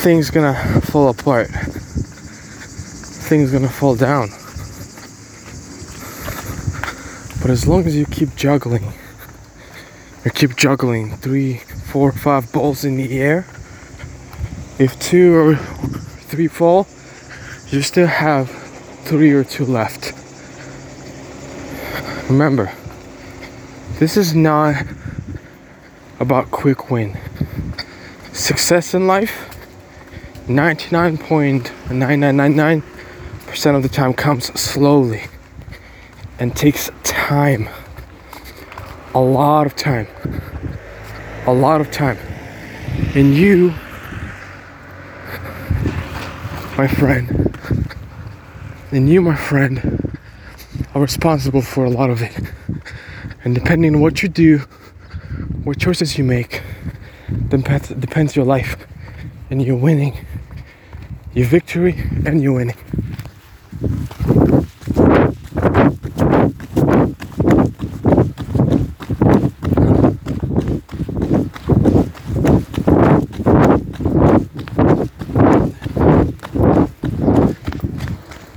things gonna fall apart. Things gonna fall down. But as long as you keep juggling, you keep juggling three, four, five balls in the air. If two or three fall, you still have three or two left. Remember, this is not about quick win. Success in life, 99.9999% of the time comes slowly and takes time. A lot of time. A lot of time. And you, my friend, and you, my friend, are responsible for a lot of it. And depending on what you do, what choices you make, depends, depends your life. And you're winning. Your victory and you're winning.